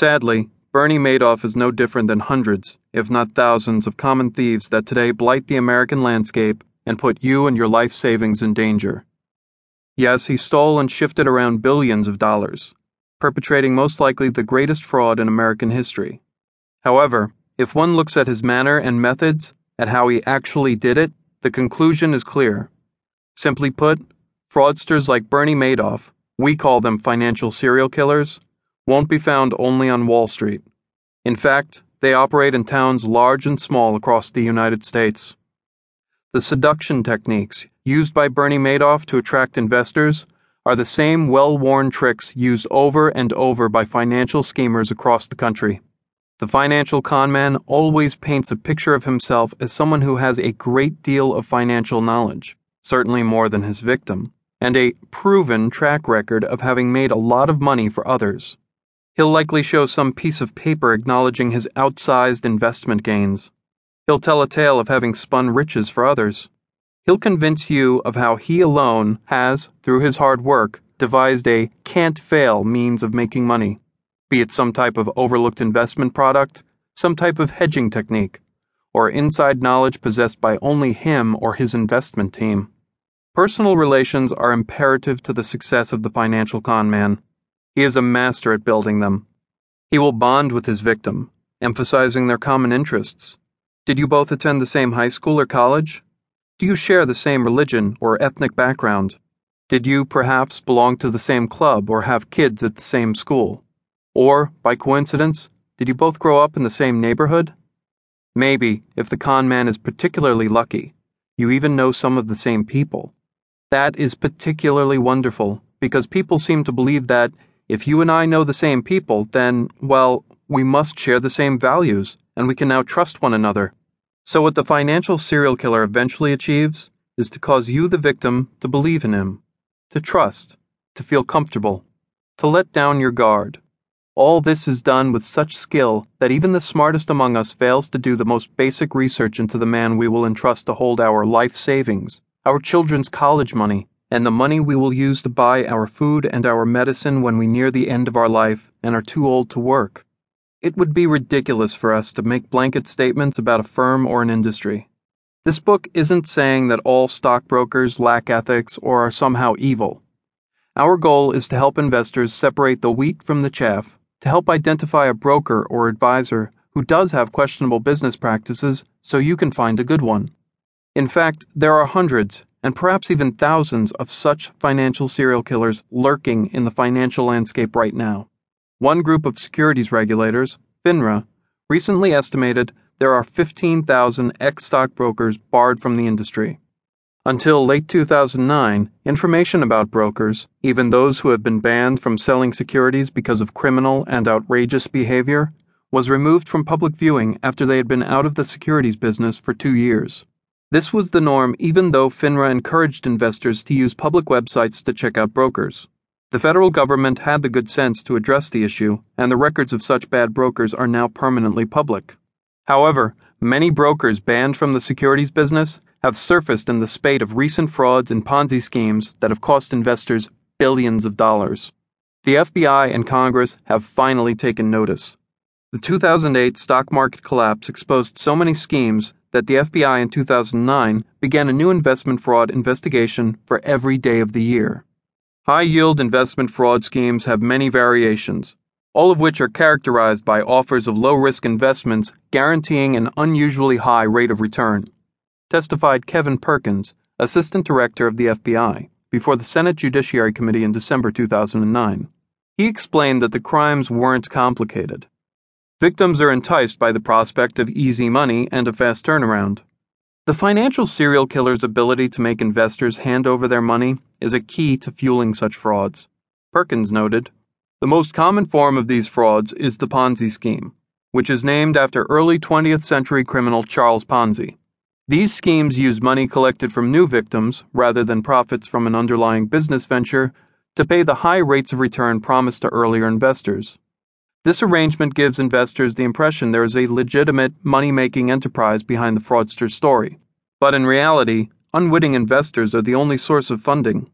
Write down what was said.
Sadly, Bernie Madoff is no different than hundreds, if not thousands, of common thieves that today blight the American landscape and put you and your life savings in danger. Yes, he stole and shifted around billions of dollars, perpetrating most likely the greatest fraud in American history. However, if one looks at his manner and methods, at how he actually did it, the conclusion is clear. Simply put, fraudsters like Bernie Madoff, we call them financial serial killers, won't be found only on Wall Street. In fact, they operate in towns large and small across the United States. The seduction techniques used by Bernie Madoff to attract investors are the same well worn tricks used over and over by financial schemers across the country. The financial conman always paints a picture of himself as someone who has a great deal of financial knowledge, certainly more than his victim, and a proven track record of having made a lot of money for others. He'll likely show some piece of paper acknowledging his outsized investment gains. He'll tell a tale of having spun riches for others. He'll convince you of how he alone has, through his hard work, devised a can't fail means of making money, be it some type of overlooked investment product, some type of hedging technique, or inside knowledge possessed by only him or his investment team. Personal relations are imperative to the success of the financial con man. He is a master at building them. He will bond with his victim, emphasizing their common interests. Did you both attend the same high school or college? Do you share the same religion or ethnic background? Did you perhaps belong to the same club or have kids at the same school? Or, by coincidence, did you both grow up in the same neighborhood? Maybe, if the con man is particularly lucky, you even know some of the same people. That is particularly wonderful because people seem to believe that if you and I know the same people, then, well, we must share the same values, and we can now trust one another. So, what the financial serial killer eventually achieves is to cause you, the victim, to believe in him, to trust, to feel comfortable, to let down your guard. All this is done with such skill that even the smartest among us fails to do the most basic research into the man we will entrust to hold our life savings, our children's college money, and the money we will use to buy our food and our medicine when we near the end of our life and are too old to work. It would be ridiculous for us to make blanket statements about a firm or an industry. This book isn't saying that all stockbrokers lack ethics or are somehow evil. Our goal is to help investors separate the wheat from the chaff, to help identify a broker or advisor who does have questionable business practices so you can find a good one. In fact, there are hundreds, and perhaps even thousands of such financial serial killers lurking in the financial landscape right now. One group of securities regulators, FINRA, recently estimated there are 15,000 ex stockbrokers barred from the industry. Until late 2009, information about brokers, even those who have been banned from selling securities because of criminal and outrageous behavior, was removed from public viewing after they had been out of the securities business for two years. This was the norm even though FINRA encouraged investors to use public websites to check out brokers. The federal government had the good sense to address the issue, and the records of such bad brokers are now permanently public. However, many brokers banned from the securities business have surfaced in the spate of recent frauds and Ponzi schemes that have cost investors billions of dollars. The FBI and Congress have finally taken notice. The 2008 stock market collapse exposed so many schemes that the FBI in 2009 began a new investment fraud investigation for every day of the year. High yield investment fraud schemes have many variations, all of which are characterized by offers of low risk investments guaranteeing an unusually high rate of return, testified Kevin Perkins, Assistant Director of the FBI, before the Senate Judiciary Committee in December 2009. He explained that the crimes weren't complicated. Victims are enticed by the prospect of easy money and a fast turnaround. The financial serial killer's ability to make investors hand over their money is a key to fueling such frauds. Perkins noted The most common form of these frauds is the Ponzi scheme, which is named after early 20th century criminal Charles Ponzi. These schemes use money collected from new victims, rather than profits from an underlying business venture, to pay the high rates of return promised to earlier investors. This arrangement gives investors the impression there is a legitimate money making enterprise behind the fraudster's story. But in reality, unwitting investors are the only source of funding.